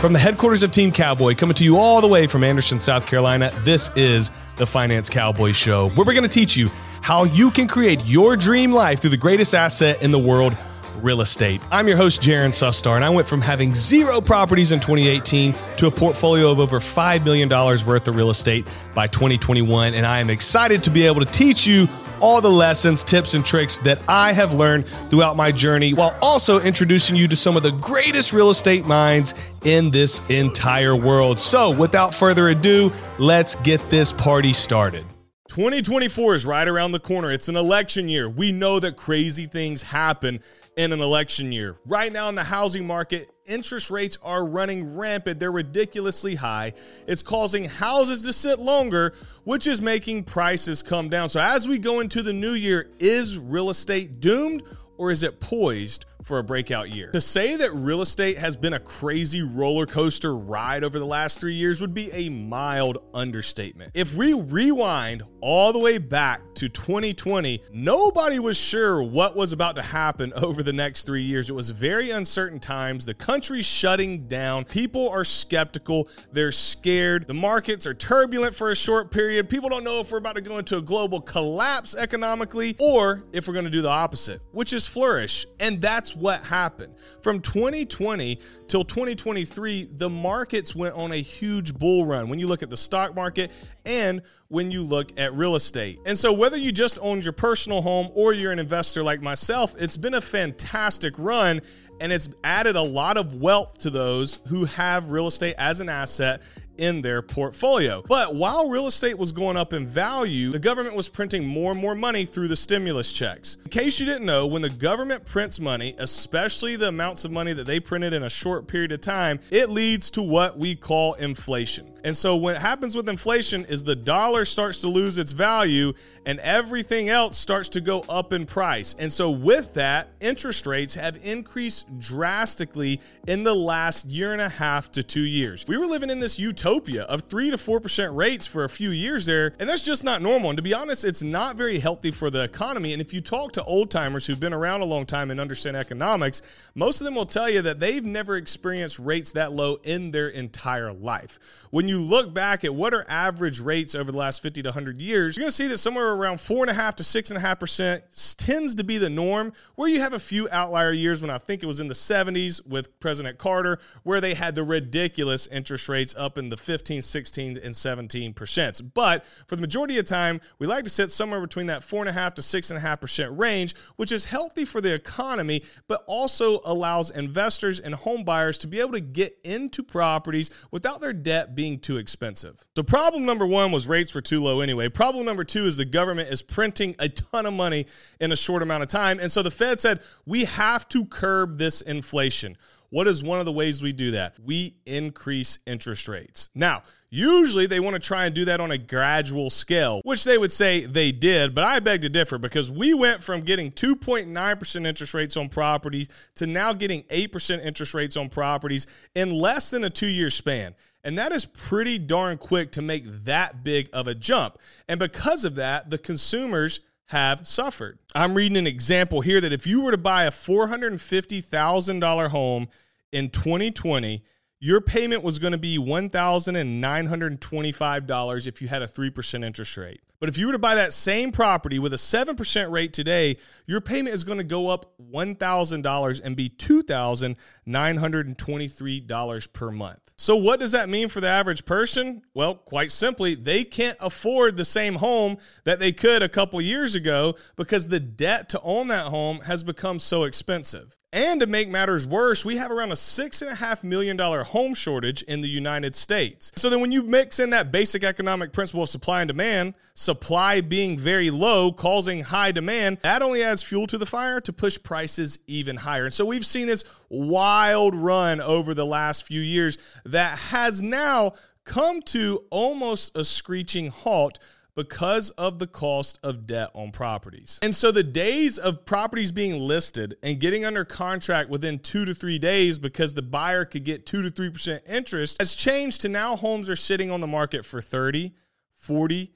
From the headquarters of Team Cowboy, coming to you all the way from Anderson, South Carolina, this is the Finance Cowboy Show, where we're going to teach you how you can create your dream life through the greatest asset in the world real estate. I'm your host, Jaren Sustar, and I went from having zero properties in 2018 to a portfolio of over $5 million worth of real estate by 2021. And I am excited to be able to teach you all the lessons, tips, and tricks that I have learned throughout my journey while also introducing you to some of the greatest real estate minds in this entire world. So, without further ado, let's get this party started. 2024 is right around the corner. It's an election year. We know that crazy things happen in an election year. Right now in the housing market, interest rates are running rampant. They're ridiculously high. It's causing houses to sit longer, which is making prices come down. So as we go into the new year, is real estate doomed or is it poised for a breakout year. To say that real estate has been a crazy roller coaster ride over the last three years would be a mild understatement. If we rewind all the way back to 2020, nobody was sure what was about to happen over the next three years. It was very uncertain times. The country's shutting down. People are skeptical. They're scared. The markets are turbulent for a short period. People don't know if we're about to go into a global collapse economically or if we're going to do the opposite, which is flourish. And that's what happened. From 2020 till 2023, the markets went on a huge bull run when you look at the stock market and when you look at real estate. And so, whether you just owned your personal home or you're an investor like myself, it's been a fantastic run and it's added a lot of wealth to those who have real estate as an asset in their portfolio. But while real estate was going up in value, the government was printing more and more money through the stimulus checks. In case you didn't know, when the government prints money, especially the amounts of money that they printed in a short period of time, it leads to what we call inflation. And so what happens with inflation is the dollar starts to lose its value and everything else starts to go up in price. And so with that, interest rates have increased drastically in the last year and a half to 2 years. We were living in this utopia of 3 to 4% rates for a few years there, and that's just not normal. And to be honest, it's not very healthy for the economy. And if you talk to old timers who've been around a long time and understand economics, most of them will tell you that they've never experienced rates that low in their entire life. When you look back at what are average rates over the last 50 to 100 years, you're going to see that somewhere around 4.5 to 6.5% tends to be the norm, where you have a few outlier years when I think it was in the 70s with President Carter, where they had the ridiculous interest rates up in the 15, 16, and 17%. But for the majority of time, we like to sit somewhere between that 4.5 to 6.5% range, which is healthy for the economy, but also allows investors and home buyers to be able to get into properties without their debt being too expensive. So, problem number one was rates were too low anyway. Problem number two is the government is printing a ton of money in a short amount of time. And so the Fed said, we have to curb this inflation. What is one of the ways we do that? We increase interest rates. Now, Usually they want to try and do that on a gradual scale, which they would say they did, but I beg to differ because we went from getting 2.9% interest rates on properties to now getting 8% interest rates on properties in less than a two year span. And that is pretty darn quick to make that big of a jump. And because of that, the consumers have suffered. I'm reading an example here that if you were to buy a $450,000 home in 2020, your payment was going to be $1,925 if you had a 3% interest rate. But if you were to buy that same property with a 7% rate today, your payment is going to go up $1,000 and be $2,923 per month. So, what does that mean for the average person? Well, quite simply, they can't afford the same home that they could a couple years ago because the debt to own that home has become so expensive. And to make matters worse, we have around a $6.5 million home shortage in the United States. So then, when you mix in that basic economic principle of supply and demand, supply being very low, causing high demand, that only adds fuel to the fire to push prices even higher. And so, we've seen this wild run over the last few years that has now come to almost a screeching halt because of the cost of debt on properties. And so the days of properties being listed and getting under contract within two to three days because the buyer could get two to 3% interest has changed to now homes are sitting on the market for 30, 40,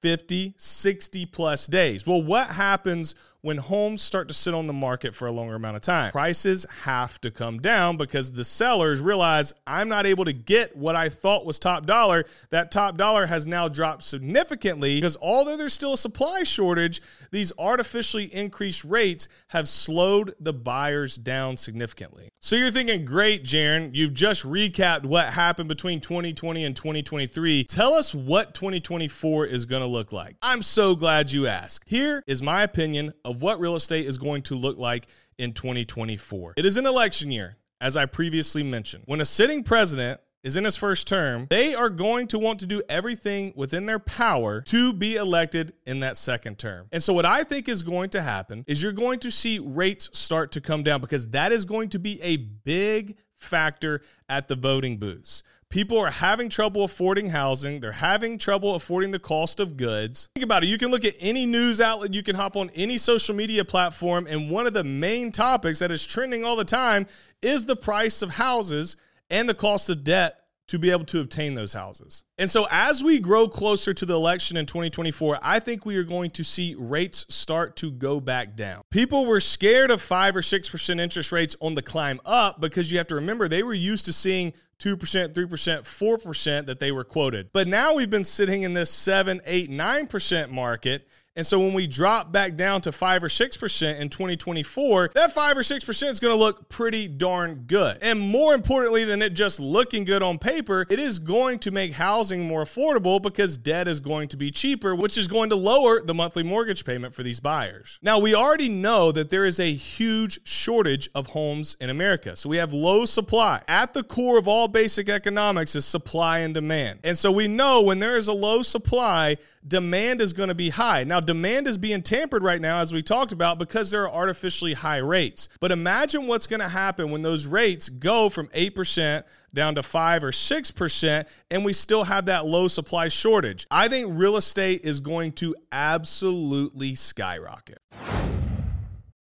50, 60 plus days. Well, what happens when homes start to sit on the market for a longer amount of time. Prices have to come down because the sellers realize I'm not able to get what I thought was top dollar. That top dollar has now dropped significantly because although there's still a supply shortage, these artificially increased rates have slowed the buyers down significantly. So you're thinking, great, Jaren, you've just recapped what happened between 2020 and 2023. Tell us what 2024 is going to look like. I'm so glad you asked. Here is my opinion of what real estate is going to look like in 2024. It is an election year, as I previously mentioned. When a sitting president is in his first term, they are going to want to do everything within their power to be elected in that second term. And so, what I think is going to happen is you're going to see rates start to come down because that is going to be a big factor at the voting booths. People are having trouble affording housing. They're having trouble affording the cost of goods. Think about it. You can look at any news outlet, you can hop on any social media platform, and one of the main topics that is trending all the time is the price of houses and the cost of debt to be able to obtain those houses. And so, as we grow closer to the election in 2024, I think we are going to see rates start to go back down. People were scared of 5 or 6% interest rates on the climb up because you have to remember they were used to seeing 2%, 3%, 4% that they were quoted. But now we've been sitting in this 7, 8, 9% market. And so when we drop back down to 5 or 6% in 2024, that 5 or 6% is going to look pretty darn good. And more importantly than it just looking good on paper, it is going to make housing more affordable because debt is going to be cheaper, which is going to lower the monthly mortgage payment for these buyers. Now, we already know that there is a huge shortage of homes in America. So we have low supply. At the core of all basic economics is supply and demand. And so we know when there is a low supply, demand is going to be high. Now, demand is being tampered right now, as we talked about, because there are artificially high rates. But imagine what's going to happen when those rates go from 8% down to 5 or 6%, and we still have that low supply shortage. I think real estate is going to absolutely skyrocket.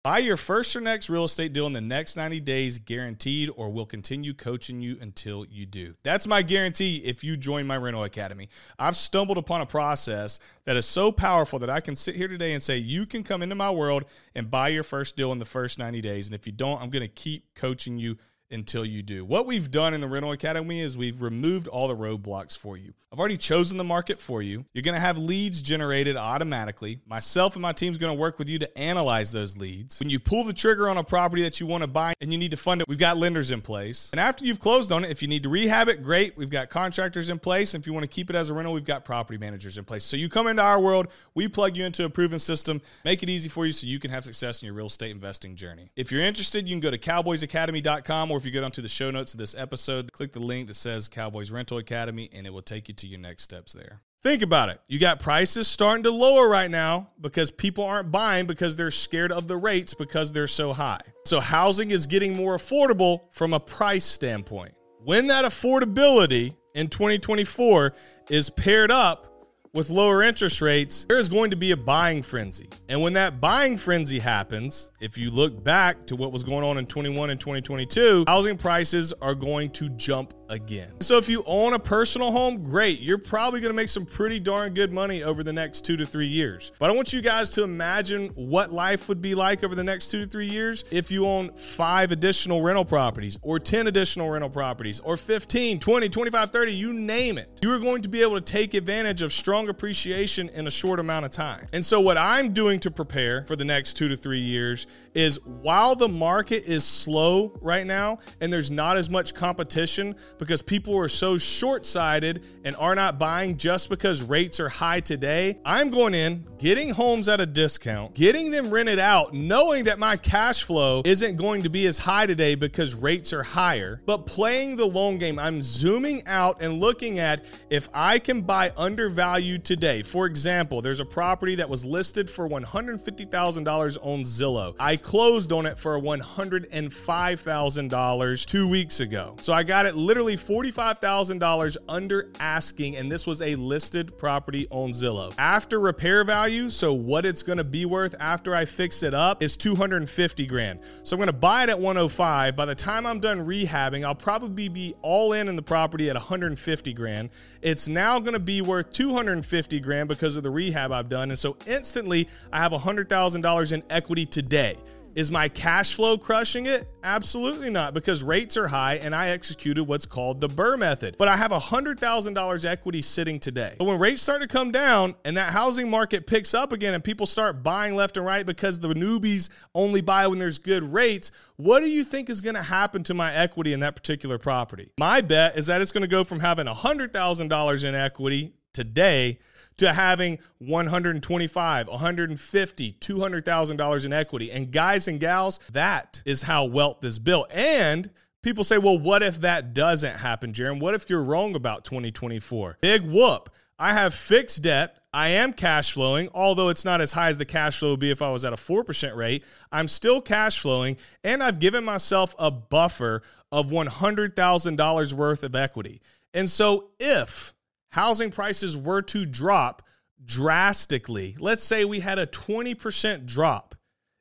Buy your first or next real estate deal in the next 90 days, guaranteed, or we'll continue coaching you until you do. That's my guarantee if you join my rental academy. I've stumbled upon a process that is so powerful that I can sit here today and say, you can come into my world and buy your first deal in the first 90 days. And if you don't, I'm going to keep coaching you until you do. What we've done in the Rental Academy is we've removed all the roadblocks for you. I've already chosen the market for you. You're going to have leads generated automatically. Myself and my team's going to work with you to analyze those leads. When you pull the trigger on a property that you want to buy and you need to fund it, we've got lenders in place. And after you've closed on it, if you need to rehab it, great. We've got contractors in place. And if you want to keep it as a rental, we've got property managers in place. So you come into our world, we plug you into a proven system, make it easy for you so you can have success in your real estate investing journey. If you're interested, you can go to cowboysacademy.com or if you go down to the show notes of this episode, click the link that says Cowboys Rental Academy, and it will take you to your next steps there. Think about it. You got prices starting to lower right now because people aren't buying because they're scared of the rates because they're so high. So housing is getting more affordable from a price standpoint. When that affordability in 2024 is paired up with lower interest rates, there is going to be a buying frenzy. And when that buying frenzy happens, if you look back to what was going on in 21 and 2022, housing prices are going to jump again. So if you own a personal home, great. You're probably going to make some pretty darn good money over the next two to three years. But I want you guys to imagine what life would be like over the next two to three years if you own five additional rental properties or 10 additional rental properties or 15, 20, 25, 30, you name it. You are going to be able to take advantage of strong appreciation in a short amount of time. And so what I'm doing to prepare for the next two to three years is while the market is slow right now and there's not as much competition because people are so short sighted and are not buying just because rates are high today. I'm going in, getting homes at a discount, getting them rented out, knowing that my cash flow isn't going to be as high today because rates are higher, but playing the long game. I'm zooming out and looking at if I can buy undervalued today. For example, there's a property that was listed for $150,000 on Zillow. I closed on it for $105,000 two weeks ago. So I got it literally literally $45,000 under asking, and this was a listed property on Zillow. After repair value, so what it's gonna be worth after I fix it up, is 250 grand. So I'm gonna buy it at 105. By the time I'm done rehabbing, I'll probably be all in in the property at 150 grand. It's now gonna be worth 250 grand because of the rehab I've done. And so instantly, I have $100,000 in equity today. Is my cash flow crushing it? Absolutely not, because rates are high and I executed what's called the BRRRR method. But I have $100,000 equity sitting today. But when rates start to come down and that housing market picks up again and people start buying left and right because the newbies only buy when there's good rates, what do you think is going to happen to my equity in that particular property? My bet is that it's going to go from having $100,000 in equity today to having 125 150 $200000 in equity. And guys and gals that is how wealth is built. And people say well what if that doesn't happen Jaren what if you're wrong about 2024 big whoop. I have fixed debt. I am cash flowing, although it's not as high as the cash flow would be if I was at a 4% rate. I'm still cash flowing, and I've given myself a buffer of $100,000 worth of equity. And so if housing prices were to drop drastically, let's say we had a 20% drop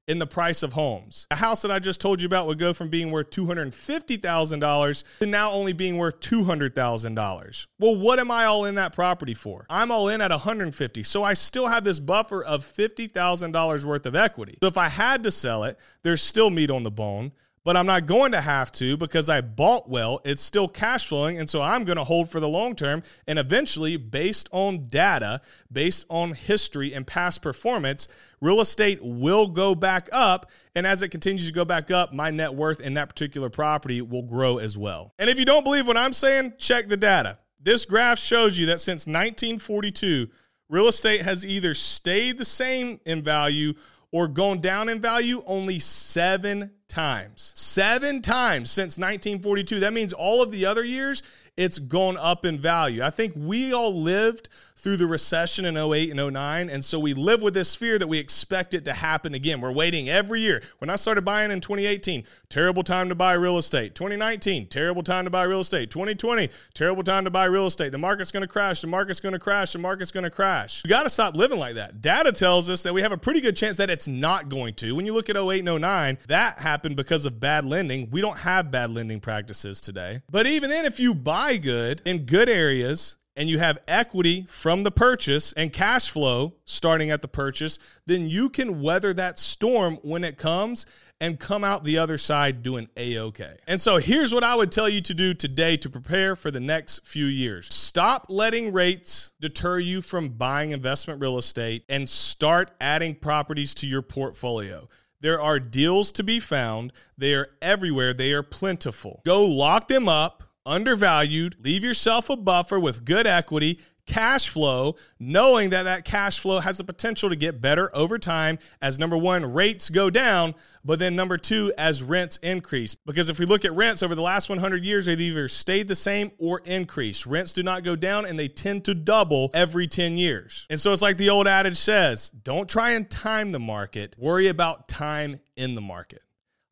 in the price of homes. A house that I just told you about would go from being worth $250,000 to now only being worth $200,000. Well, what am I all in that property for? I'm all in at 150. So I still have this buffer of $50,000 worth of equity. So if I had to sell it, there's still meat on the bone but I'm not going to have to because I bought well. It's still cash flowing. And so I'm going to hold for the long term. And eventually, based on data, based on history and past performance, real estate will go back up. And as it continues to go back up, my net worth in that particular property will grow as well. And if you don't believe what I'm saying, check the data. This graph shows you that since 1942, real estate has either stayed the same in value or gone down in value only seven times. Seven times since 1942. That means all of the other years, it's gone up in value. I think we all lived through the recession in 08 and 09. And so we live with this fear that we expect it to happen again. We're waiting every year. When I started buying in 2018, terrible time to buy real estate. 2019, terrible time to buy real estate. 2020, terrible time to buy real estate. The market's going to crash. The market's going to crash. The market's going to crash. We got to stop living like that. Data tells us that we have a pretty good chance that it's not going to. When you look at 08 and 09, that happened because of bad lending. We don't have bad lending practices today. But even then, if you buy good in good areas, and you have equity from the purchase and cash flow starting at the purchase, then you can weather that storm when it comes and come out the other side doing a okay. And so here's what I would tell you to do today to prepare for the next few years. Stop letting rates deter you from buying investment real estate and start adding properties to your portfolio. There are deals to be found. They are everywhere. They are plentiful. Go lock them up undervalued, leave yourself a buffer with good equity, cash flow, knowing that that cash flow has the potential to get better over time as number one, rates go down, but then number two, as rents increase. Because if we look at rents over the last 100 years, they've either stayed the same or increased. Rents do not go down and they tend to double every 10 years. And so it's like the old adage says don't try and time the market, worry about time in the market.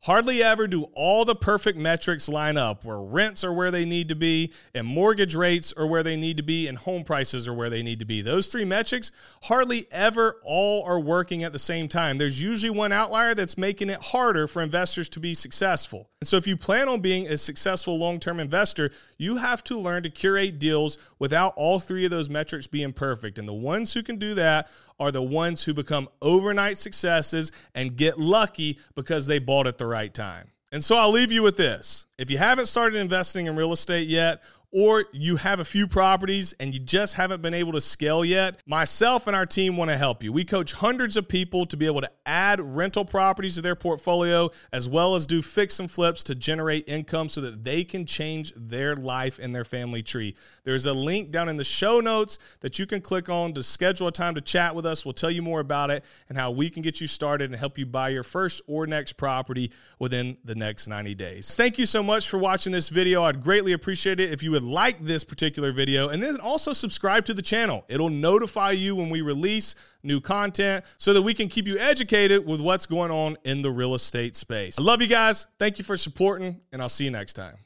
Hardly ever do all the perfect metrics line up where rents are where they need to be and mortgage rates are where they need to be and home prices are where they need to be. Those three metrics hardly ever all are working at the same time. There's usually one outlier that's making it harder for investors to be successful. And so if you plan on being a successful long-term investor, you have to learn to curate deals without all three of those metrics being perfect. And the ones who can do that are the ones who become overnight successes and get lucky because they bought at the right time. And so I'll leave you with this. If you haven't started investing in real estate yet, or you have a few properties and you just haven't been able to scale yet, myself and our team want to help you. We coach hundreds of people to be able to add rental properties to their portfolio as well as do fix and flips to generate income so that they can change their life and their family tree. There's a link down in the show notes that you can click on to schedule a time to chat with us. We'll tell you more about it and how we can get you started and help you buy your first or next property within the next 90 days. Thank you so much for watching this video. I'd greatly appreciate it if you would would like this particular video and then also subscribe to the channel. It'll notify you when we release new content so that we can keep you educated with what's going on in the real estate space. I love you guys. Thank you for supporting, and I'll see you next time.